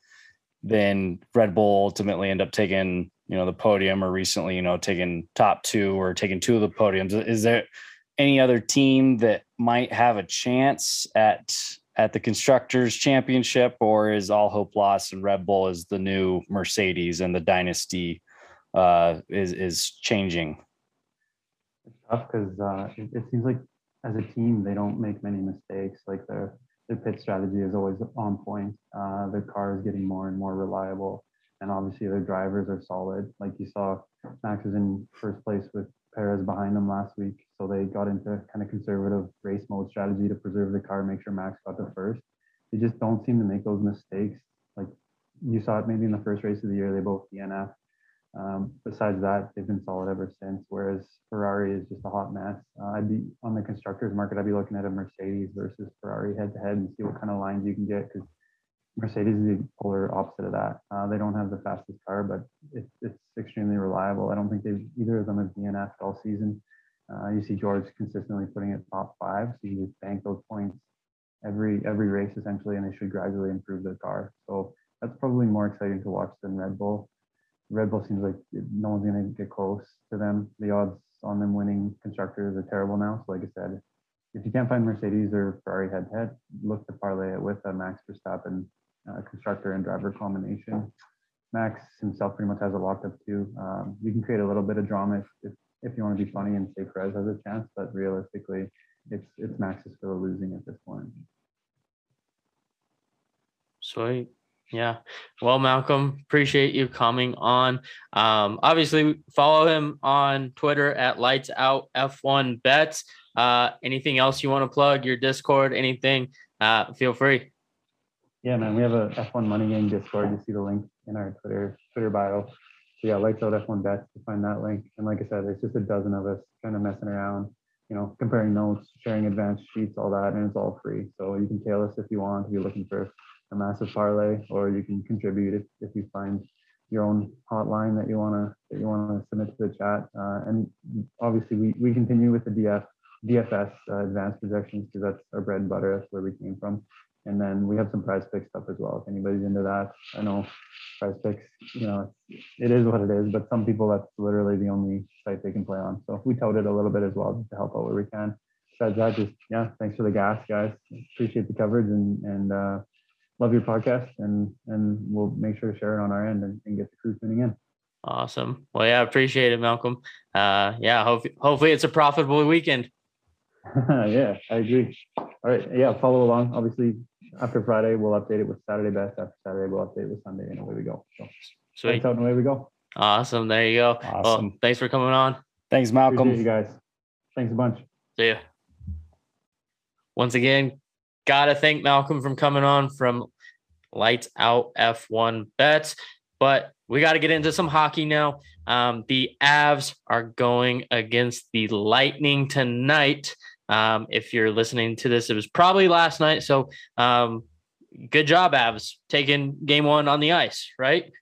then Red Bull ultimately end up taking you know the podium or recently you know taking top two or taking two of the podiums. Is there any other team that might have a chance at at the constructors championship or is all hope lost and red bull is the new mercedes and the dynasty uh is is changing it's tough because uh, it, it seems like as a team they don't make many mistakes like their their pit strategy is always on point uh, their car is getting more and more reliable and obviously their drivers are solid like you saw max was in first place with Perez behind them last week. So they got into kind of conservative race mode strategy to preserve the car, make sure Max got to first. They just don't seem to make those mistakes. Like you saw it maybe in the first race of the year, they both DNF. Um, besides that, they've been solid ever since. Whereas Ferrari is just a hot mess. Uh, I'd be on the constructors market. I'd be looking at a Mercedes versus Ferrari head to head and see what kind of lines you can get because Mercedes is the polar opposite of that. Uh, they don't have the fastest car, but it's it's extremely reliable. I don't think they've either of them have DNF all season. Uh, you see George consistently putting it top five, so you just bank those points every every race essentially, and they should gradually improve their car. So that's probably more exciting to watch than Red Bull. Red Bull seems like no one's going to get close to them. The odds on them winning constructors are terrible now. So like I said, if you can't find Mercedes or Ferrari head to head, look to parlay it with a Max Verstappen uh, constructor and driver combination. Max himself pretty much has it locked up too. Um, you can create a little bit of drama if, if, if you want to be funny and say Perez has a chance, but realistically, it's it's Max's for the losing at this point. Sweet. Yeah. Well, Malcolm, appreciate you coming on. Um, obviously, follow him on Twitter at Lights Out F1 Bets. Uh, anything else you want to plug? Your Discord, anything? Uh, feel free. Yeah, man, we have a F1 Money Game Discord. You see the link in our Twitter Twitter bio. So yeah, lights out F1 bets to find that link. And like I said, there's just a dozen of us kind of messing around, you know, comparing notes, sharing advanced sheets, all that, and it's all free. So you can tail us if you want, if you're looking for a massive parlay, or you can contribute if, if you find your own hotline that you wanna that you wanna submit to the chat. Uh, and obviously we we continue with the DF DFS uh, advanced projections because that's our bread and butter. That's where we came from. And then we have some prize pick stuff as well. If anybody's into that, I know prize picks, you know, it is what it is, but some people that's literally the only site they can play on. So we touted a little bit as well to help out where we can. Besides that, just yeah, thanks for the gas, guys. Appreciate the coverage and and uh, love your podcast and and we'll make sure to share it on our end and, and get the crew tuning in. Awesome. Well, yeah, appreciate it, Malcolm. Uh, yeah, hope, hopefully it's a profitable weekend. *laughs* *laughs* yeah, I agree. All right, yeah, follow along. Obviously, after Friday, we'll update it with Saturday best. After Saturday, we'll update it with Sunday, and away we go. So, Sweet. lights out and away we go. Awesome. There you go. Awesome. Well, thanks for coming on. Thanks, Appreciate Malcolm. you guys. Thanks a bunch. See ya. Once again, gotta thank Malcolm from coming on from Lights Out F1 Bets. But we got to get into some hockey now. Um, the Avs are going against the Lightning tonight. Um, if you're listening to this, it was probably last night. So um, good job, Avs, taking game one on the ice, right?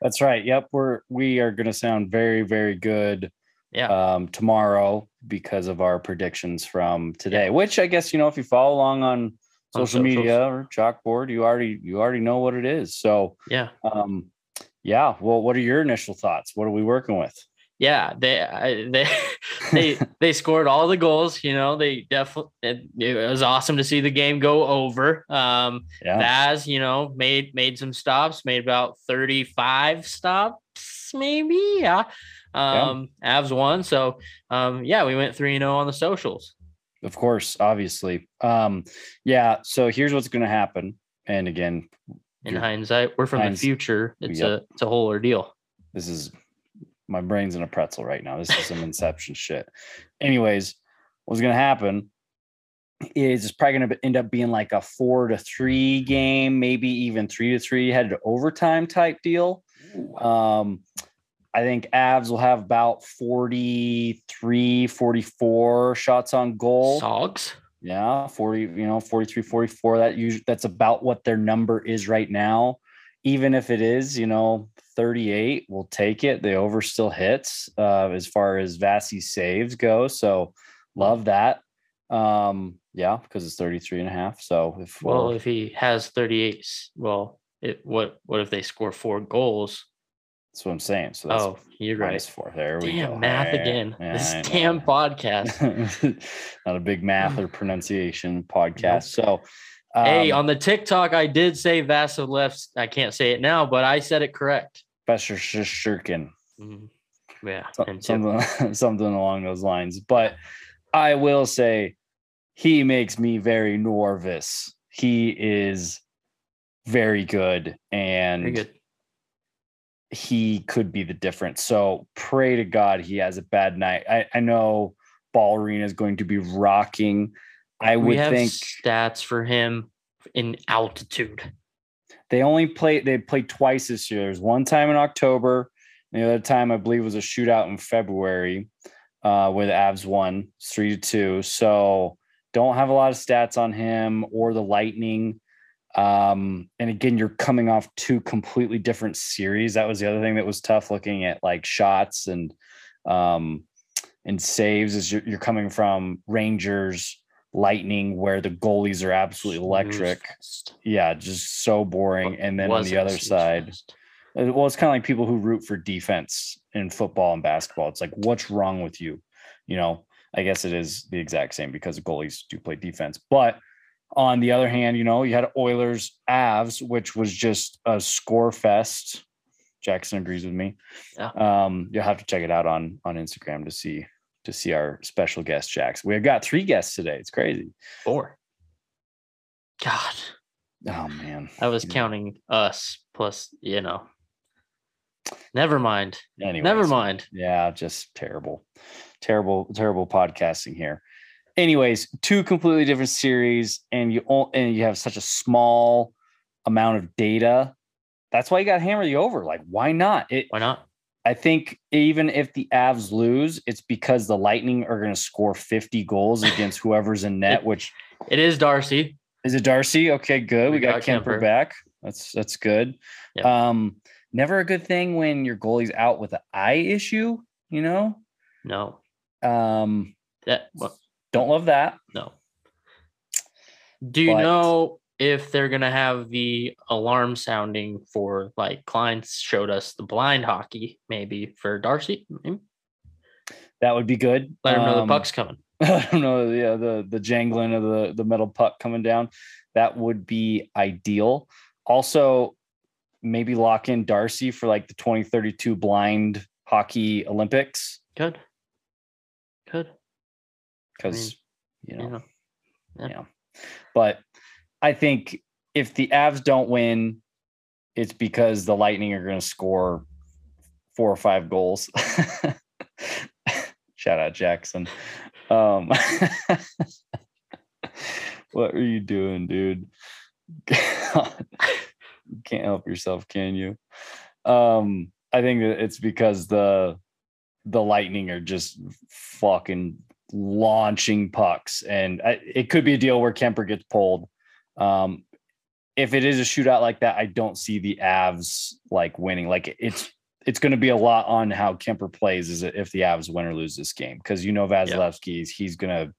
That's right. Yep, we're we are going to sound very very good Yeah. um, tomorrow because of our predictions from today. Which I guess you know if you follow along on On social socials. media or chalkboard, you already you already know what it is. So yeah. um, yeah. Well, what are your initial thoughts? What are we working with? Yeah. They, I, they, *laughs* they, they scored all the goals. You know, they definitely, it, it was awesome to see the game go over. Um, Yeah, Vaz, you know, made made some stops, made about 35 stops, maybe. Yeah. Um, Avs won. So um, yeah, we went 3 0 on the socials. of course, obviously. Um, yeah. So here's what's going to happen. And again, In hindsight, we're from Hinds- the future. It's Yep. a it's a whole ordeal. this is my brain's in a pretzel right now. This is some inception shit. Anyways, what's gonna happen is it's probably gonna end up being like a four to three game, maybe even three to three headed to overtime type deal. Um, I think Avs will have about 43, 44 shots on goal. Sogs. Yeah, 40, you know, 43, 44. That usually that's about what their number is right now. Even if it is, you know, 38, we'll take it. The over still hits uh, as far as Vassy saves go. So love that. Um, yeah, because it's 33 and a half. So if Well, if he has 38, well, it what what if they score four goals? That's what I'm saying. So that's Oh, you're right. four. There we Damn, go. math There. again. Yeah, this I damn know. *laughs* podcast. Not a big math *sighs* or pronunciation podcast. So hey, um, on the TikTok, I did say Vasilevs. I can't say it now, but I said it correct. Besser Shirkin. Mhm. Yeah. so- something *laughs* something along those lines. But I will say he makes me very nervous. He is very good and Very good. He could be the difference. So pray to God he has a bad night. I, I know Ball Arena is going to be rocking. I We would have think stats for him in altitude. they only played they played twice this year. There's one time in October, and the other time I believe was a shootout in February, uh, where the Avs won three to two. So don't have a lot of stats on him or the Lightning. Um, and again, you're coming off two completely different series. That was the other thing that was tough looking at like shots and um and saves is you're, you're coming from Rangers, Lightning, where the goalies are absolutely electric yeah, just so boring. What And then on the other side, uh, well, it's kind of like people who root for defense in football and basketball. It's like, what's wrong with you? You know, I guess it is the exact same because goalies do play defense. But on the other hand, you know, you had Oilers Avs, which was just a score fest. Jackson agrees with me. Yeah. Um, you'll have to check it out on on Instagram to see to see our special guest Jacks. We've got three guests today. It's crazy. Four. God, Oh man. I was Yeah. counting us plus, you know. Never mind. Anyways. Never mind. Yeah, just terrible, terrible, terrible podcasting here. Anyways, two completely different series, and you o- and you have such a small amount of data. That's why you got to hammer the over. Like, why not? It. Why not? I think even if the Avs lose, it's because the Lightning are going to score 50 goals against whoever's in net. Which It is Darcy. is it, Darcy? Okay, good. We, We got, got Kuemper, Kuemper. back. That's that's good. Yeah. Um, never a good thing when your goalie's out with an eye issue. You know. No. Um, That well, don't love that. no. Do you But- know if they're gonna have the alarm sounding for like clients showed us the blind hockey maybe for Darcy? Maybe. That would be good. Let him know the Um, puck's coming. *laughs* I don't know. Yeah, the the jangling of the the metal puck coming down. That would be ideal. Also, maybe lock in Darcy for like the 2032 blind hockey Olympics Good. Because You know, Yeah. Yeah. yeah. But I think if the Avs don't win, it's because the Lightning are going to score four or five goals. *laughs* Shout out Jackson. Um, *laughs* what are you doing, dude? *laughs* you can't help yourself, can you? Um, I think that it's because the the Lightning are just fucking launching pucks, and I, it could be a deal where Kuemper gets pulled. Um, if it is a shootout like that, I don't see the Avs like winning. Like it's it's going to be a lot on how Kuemper plays is if the Avs win or lose this game because you know Vasilevskiy he's gonna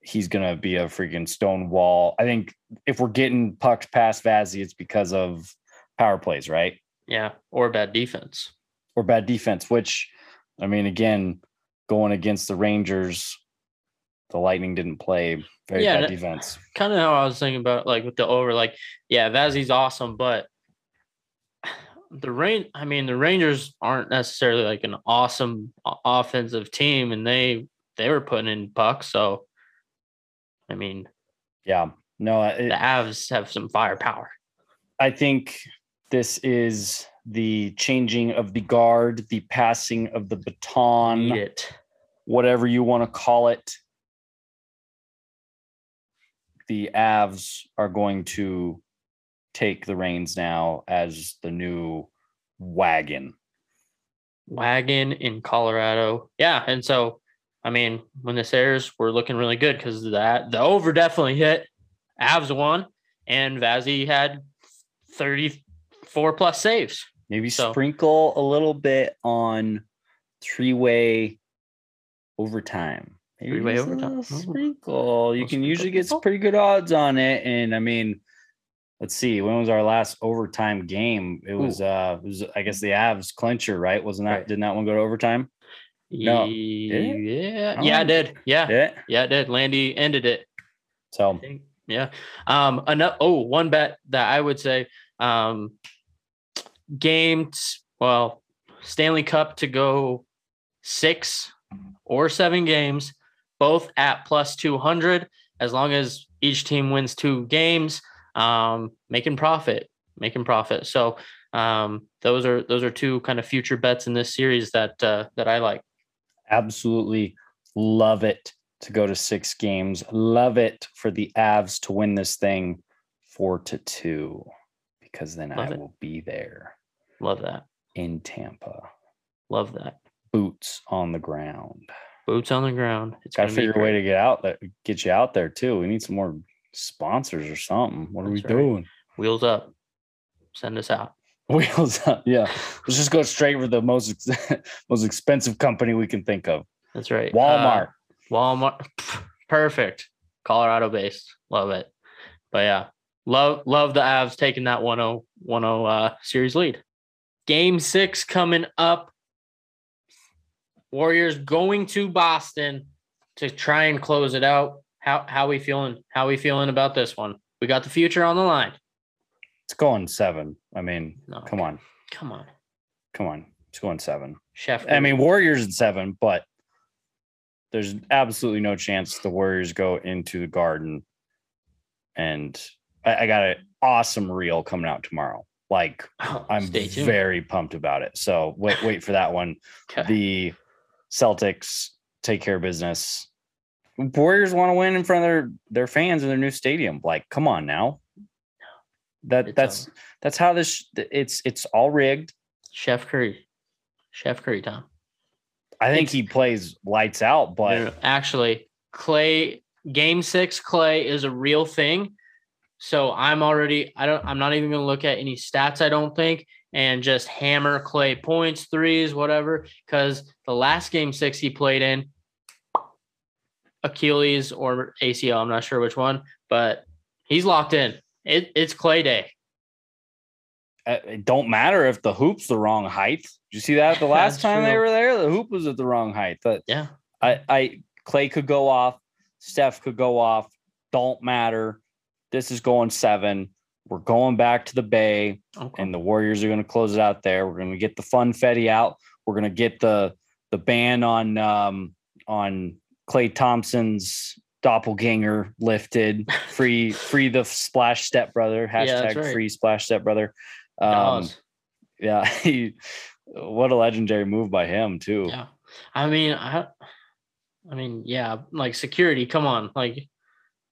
he's gonna be a freaking stone wall. I think if we're getting pucks past Vazzy, it's because of power plays, right? Yeah. Or bad defense. Or bad defense, which I mean, again, going against the Rangers, the Lightning didn't play very Yeah, bad defense. Kind of how I was thinking about like with the over, like, yeah, Vazzy's awesome, but the rain I mean, the Rangers aren't necessarily like an awesome offensive team, and they they were putting in pucks. So I mean, Yeah. No, it, the Avs have some firepower. I think this is the changing of the guard, the passing of the baton, whatever you want to call it. The Avs are going to take the reins now as the new wagon. wagon in Colorado. Yeah, and so I mean, when this airs, we're looking really good because that the over definitely hit. Avs won, and Vazzy had thirty-four plus saves. Maybe So- sprinkle a little bit on three-way overtime. Maybe a overtime. little Sprinkle. You can usually get some pretty good odds on it. And I mean, let's see, when was our last overtime game? It was uh it was I guess the Avs clincher, right? Wasn't that Right. didn't that one go to overtime? No. Yeah, I yeah, it did. Yeah, Yeah. yeah, it did. Landy ended it. So. Yeah. Um. Another. Oh, one bet that I would say. Um. Games. Well, Stanley Cup to go six or seven games, both at plus two hundred. As long as each team wins two games, um, making profit, making profit. So, um, those are those are two kind of future bets in this series that uh, that I like. absolutely love it to go to six games. Love it for the Avs to win this thing four to two. Because then Love I it. will be there Love that. in Tampa. Love that. Boots on the ground. Boots on the ground. It's Got to figure a way to get out that get you out there too. We need some more sponsors or something. What are we right. doing? Wheels up. Send us out. *laughs* Wheels up. Yeah. Let's just go straight for the most ex- *laughs* most expensive company we can think of. That's right. Walmart. Uh, Walmart. *laughs* Perfect. Colorado based. Love it. But yeah, love love the Avs taking that 1-0 1-0 uh, series lead. Game six coming up. Warriors going to Boston to try and close it out. How how we feeling? How we feeling about this one? We got the future on the line. it's going seven. I mean, No, come on. come on, Come on. It's going seven. Chef. I mean, Warriors in seven, but there's absolutely no chance the Warriors go into the garden. And I, I got an awesome reel coming out tomorrow. Like oh, I'm very pumped about it. So wait, wait for that one. *laughs* Okay. The Celtics take care of business. Warriors want to win in front of their, their fans in their new stadium. Like, come on now. That It's that's over. that's how this it's it's all rigged. Chef Curry. Chef Curry Tom. I think It's- he plays lights out, but No, no, actually, Klay game six Klay is a real thing. So I'm already I don't I'm not even gonna look at any stats, I don't think, and just hammer Klay points, threes, whatever. Because the last game six he played in, Achilles or ACL, I'm not sure which one, but he's locked in. It, it's Klay Day. uh, it don't matter if the hoop's the wrong height. Did you see that the *laughs* last time they were there? The hoop was at the wrong height. But Yeah. I, I Klay could go off, Steph could go off. Don't matter. This is going seven. We're going back to the Bay, Okay. and the Warriors are going to close it out there. We're going to get the funfetti out. We're going to get the the ban on um, on Klay Thompson's doppelganger lifted. *laughs* Free, free the splash step brother. Hashtag that's right. free splash step brother. Um, yeah, *laughs* he, what a legendary move by him too. Yeah. I mean, I I mean, yeah, like security, come on. Like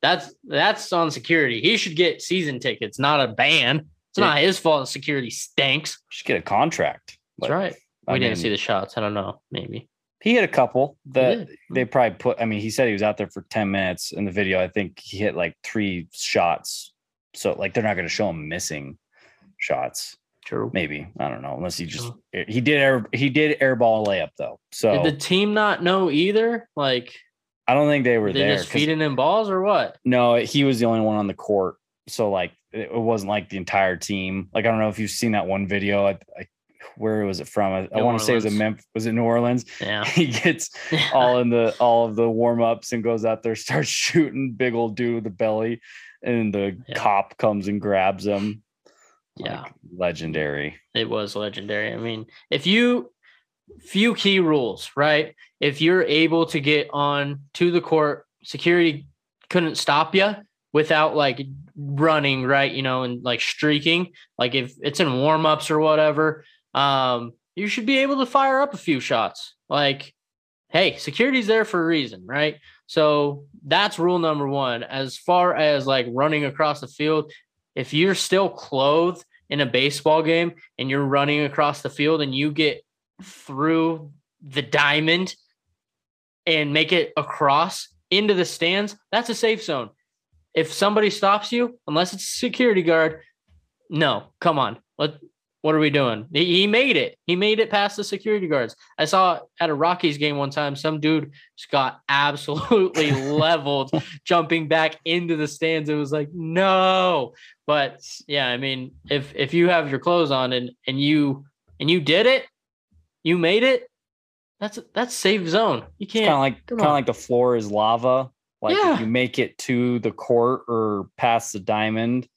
that's that's on security. He should get season tickets, not a ban. It's Yeah. not his fault security stinks. Should get a contract. That's Like, right. We I didn't mean, see the shots. I don't know. Maybe. He hit a couple that they probably put. I mean, he said he was out there for 10 minutes in the video. I think he hit like three shots. So, like, they're not going to show him missing shots. True. Maybe. I don't know. Unless he just, True. he did air, he did airball a layup though. So, Did the team not know either? Like I don't think they were they there. just feeding him balls or what? no, he was the only one on the court. So, like, it wasn't like the entire team. Like, I don't know if you've seen that one video. I, I, where was it from? I, I want to say it was a. Memphis. Was it New Orleans? Yeah. *laughs* he gets all in the all of the warm ups and goes out there, *laughs* starts shooting big old dude with the belly, and the Yeah. cop comes and grabs him. Yeah. Like, legendary. It was legendary. I mean, if you few key rules, right? If you're able to get on to the court, security couldn't stop you without like running, right? You know, and like streaking. Like if it's in warm-ups or whatever, um, you should be able to fire up a few shots. Like, hey, security's there for a reason, right? So that's rule number one. As far as like running across the field, if you're still clothed in a baseball game and you're running across the field and you get through the diamond and make it across into the stands, that's a safe zone. If somebody stops you, unless it's a security guard, no, come on. What what are we doing? He, made it. He made it past the security guards. I saw at a Rockies game one time, some dude just got *laughs* absolutely leveled jumping back into the stands. It was like, no. But yeah, I mean, if if you have your clothes on and and you and you did it, you made it. That's that's safe zone. You can't. kind of like kind of like the floor is lava. Like Yeah. if you make it to the court or past the diamond,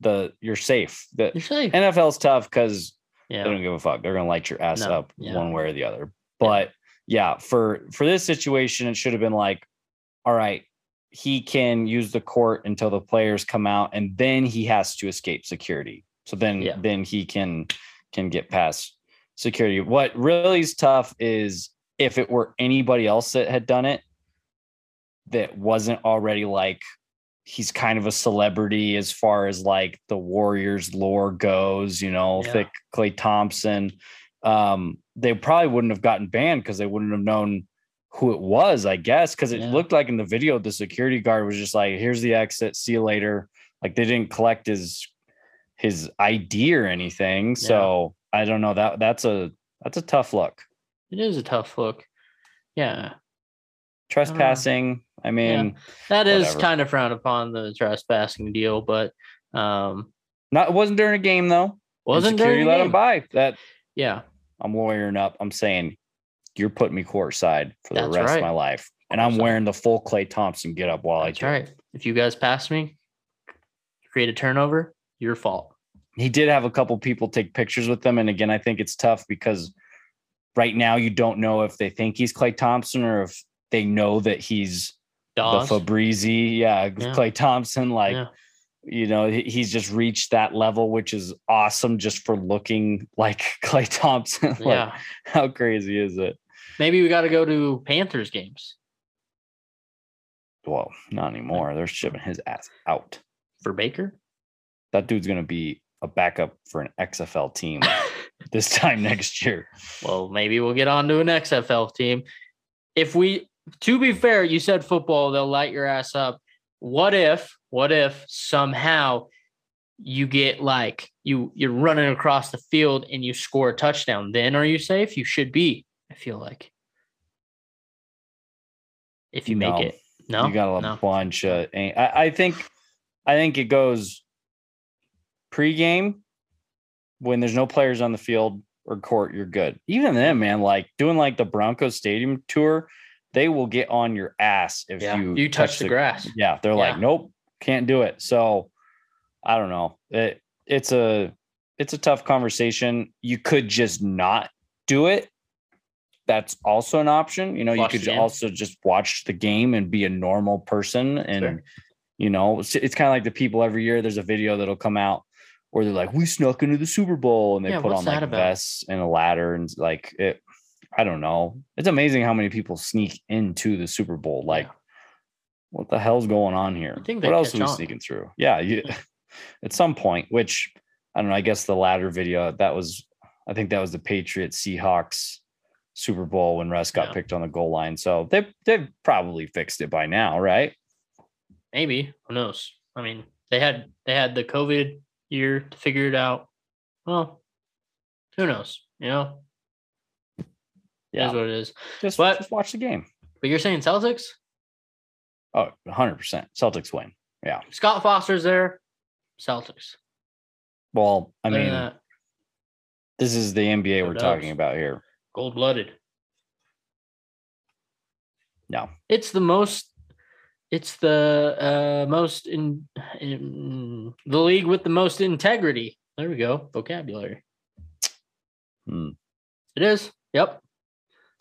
the you're safe. The You're safe. NFL's tough because Yeah. they don't give a fuck. They're gonna light your ass No, up yeah. one way or the other. But yeah, for for this situation, it should have been like, all right, he can use the court until the players come out, and then he has to escape security. So then Yeah. then he can can get past security. What really is tough is if it were anybody else that had done it that wasn't already like he's kind of a celebrity as far as like the Warriors lore goes, you know, Yeah. thick Klay Thompson. Um, they probably wouldn't have gotten banned because they wouldn't have known who it was, I guess, because it Yeah. looked like in the video the security guard was just like, here's the exit, see you later. Like they didn't collect his his ID or anything. So I don't know. That that's a that's a tough look. It is a tough look. Yeah. Trespassing. I mean, That is Whatever. kind of frowned upon the trespassing deal, but um not wasn't during a game though. Wasn't security during let him by. That Yeah. I'm lawyering up. I'm saying you're putting me courtside for the That's rest right. of my life. And I'm wearing the full Klay Thompson get up while That's I do. right. If you guys pass me, create a turnover, your fault. He did have a couple people take pictures with them. And again, I think it's tough because right now you don't know if they think he's Klay Thompson or if they know that he's Dawes. the Fabrizi. Yeah, Yeah. Klay Thompson. Like, Yeah. you know, he's just reached that level, which is awesome just for looking like *laughs* Klay Thompson. *laughs* like, yeah. how crazy is it? Maybe we got to go to Panthers games Well, not anymore. They're shipping his ass out. for Baker. That dude's gonna be a backup for an XFL team *laughs* this time next year. well, maybe we'll get on to an XFL team. If we, to be fair, you said football, they'll light your ass up. What if, what if somehow you get like you you're running across the field and you score a touchdown? Then are you safe? You should be. I feel like if you make No. it, no, you got a no. bunch of. I, I think, I think it goes pregame when there's no players on the field or court. You're good. Even then, man, like doing like the Broncos Stadium tour, they will get on your ass if Yeah, you you touch the grass. Yeah, they're like, nope, can't do it. So I don't know. It it's a it's a tough conversation. You could just not do it that's also an option. You know, Watch you could also just watch the game and be a normal person. And, Sure. you know, it's, it's kind of like the people every year. There's a video that'll come out where they're like, we snuck into the Super Bowl and they Yeah, put on like vests and a ladder and like it. I don't know. It's amazing how many people sneak into the Super Bowl. Like, Yeah. what the hell's going on here? I think What else are we on. sneaking through? Yeah, you, *laughs* *laughs* at some point, which I don't know. I guess the ladder video that was, I think that was the Patriots Seahawks Super Bowl when Russ got Yeah. picked on the goal line. So they they've probably fixed it by now, right? Maybe. Who knows? I mean, they had they had the COVID year to figure it out. Well, who knows? You know, Yeah, is what it is. just, but- just watch the game. But you're saying Celtics? Oh, 100 percent. Celtics win. Yeah. Scott Foster's there. Celtics. Well, I Other mean, that, this is the NBA we're talking about here. gold blooded. No. It's the most. It's the uh, most in, in the league with the most integrity. There we go. Vocabulary. Hmm. It is. Yep.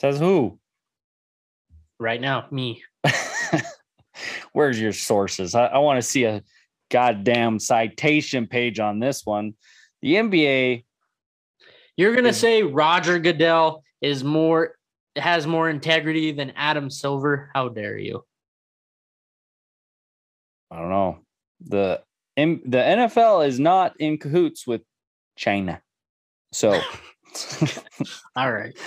Says who? Right now, me. *laughs* Where's your sources? I, I want to see a goddamn citation page on this one. The NBA, You're gonna Is- say Roger Goodell is more has more integrity than Adam Silver? How dare you? I don't know. The M- the NFL is not in cahoots with China. So *laughs* *laughs* All right.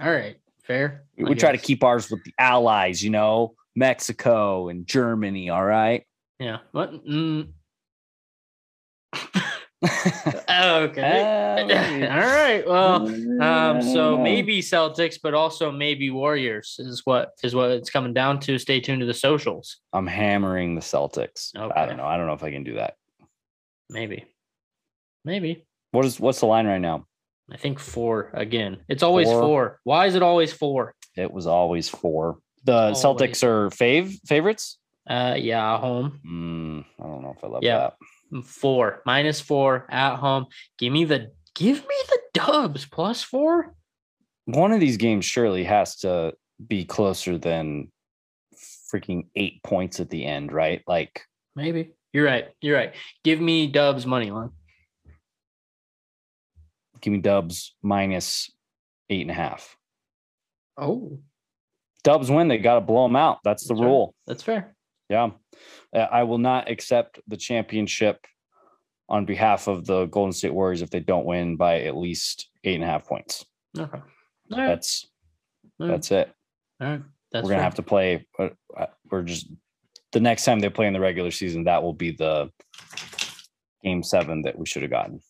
All right. Fair. we, we try to keep ours with the allies, you know, Mexico and Germany, all right? Yeah. What? Mm. Okay. Uh, *laughs* All right. Well, um, so maybe Celtics, but also maybe Warriors is what is what it's coming down to. Stay tuned to the socials. I'm hammering the Celtics. I don't know. I don't know if I can do that. Maybe. Maybe. What is what's the line right now? I think four again. It's always Four. four. Why is it always four? It was always four. The Always. Celtics are fave favorites. Uh, yeah, home. Mm, I don't know if I love Yeah. that. Four minus four at home. Give me the give me the dubs plus four. One of these games surely has to be closer than freaking eight points at the end, right? Like Maybe you're right. You're right. Give me dubs money line. give me Dubs minus eight and a half. Oh, Dubs win. They got to blow them out. That's the That's rule. that's fair. Yeah. Uh, I will not accept the championship on behalf of the Golden State Warriors if they don't win by at least eight and a half points. Okay. Right. That's right, that's it. all right. That's we're gonna fair. have to play. uh, uh, We're just the next time they play in the regular season. That will be the game seven that we should have gotten.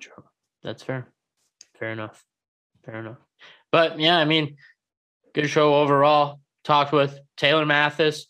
Sure. That's fair. Fair enough. Fair enough. But yeah, I mean, good show overall. Talked with Taylor Mathis.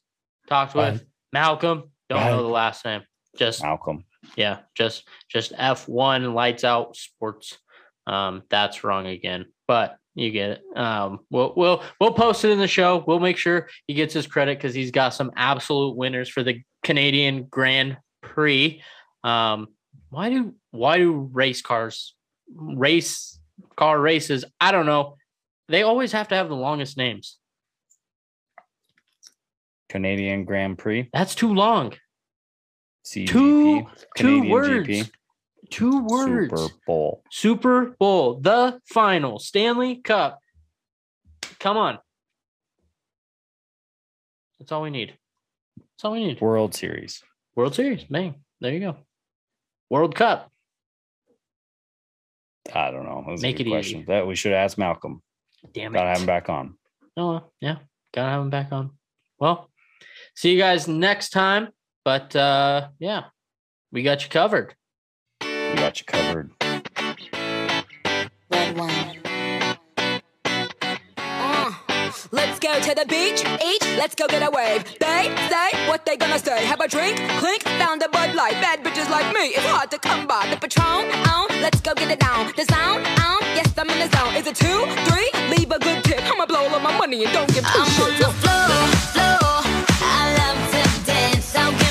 Talked with. Malcolm. Don't know the last name. Just Malcolm. yeah, just just F1 lights out sports. Um, that's wrong again, but you get it. Um, we'll we'll we'll post it in the show. We'll make sure he gets his credit because he's got some absolute winners for the Canadian Grand Prix. Um, why do why do race cars race car races? I don't know. They always have to have the longest names. Canadian Grand Prix. That's too long. CGP. Two two Canadian words. GP. Two words. Super Bowl. Super Bowl, the final, Stanley Cup. Come on. That's all we need. That's all we need. World Series. World Series. Bang. There you go. World Cup. I don't know. Make it easy. That we should ask Malcolm. Damn it. Gotta have him back on. Oh, yeah. Gotta have him back on. Well, see you guys next time. But uh yeah, we got you covered. We got you covered. red wine. Uh, let's go to the beach, each, let's go get a wave. They say what they gonna say. Have a drink, clink, found a Bud Light. Bad bitches like me, it's hard to come by. The Patron, on, let's go get it down. The sound, on, yes, I'm in the zone. Is it two, three? Leave a good tip. I'ma blow all of my money and don't give two I'm on shits. the floor Thou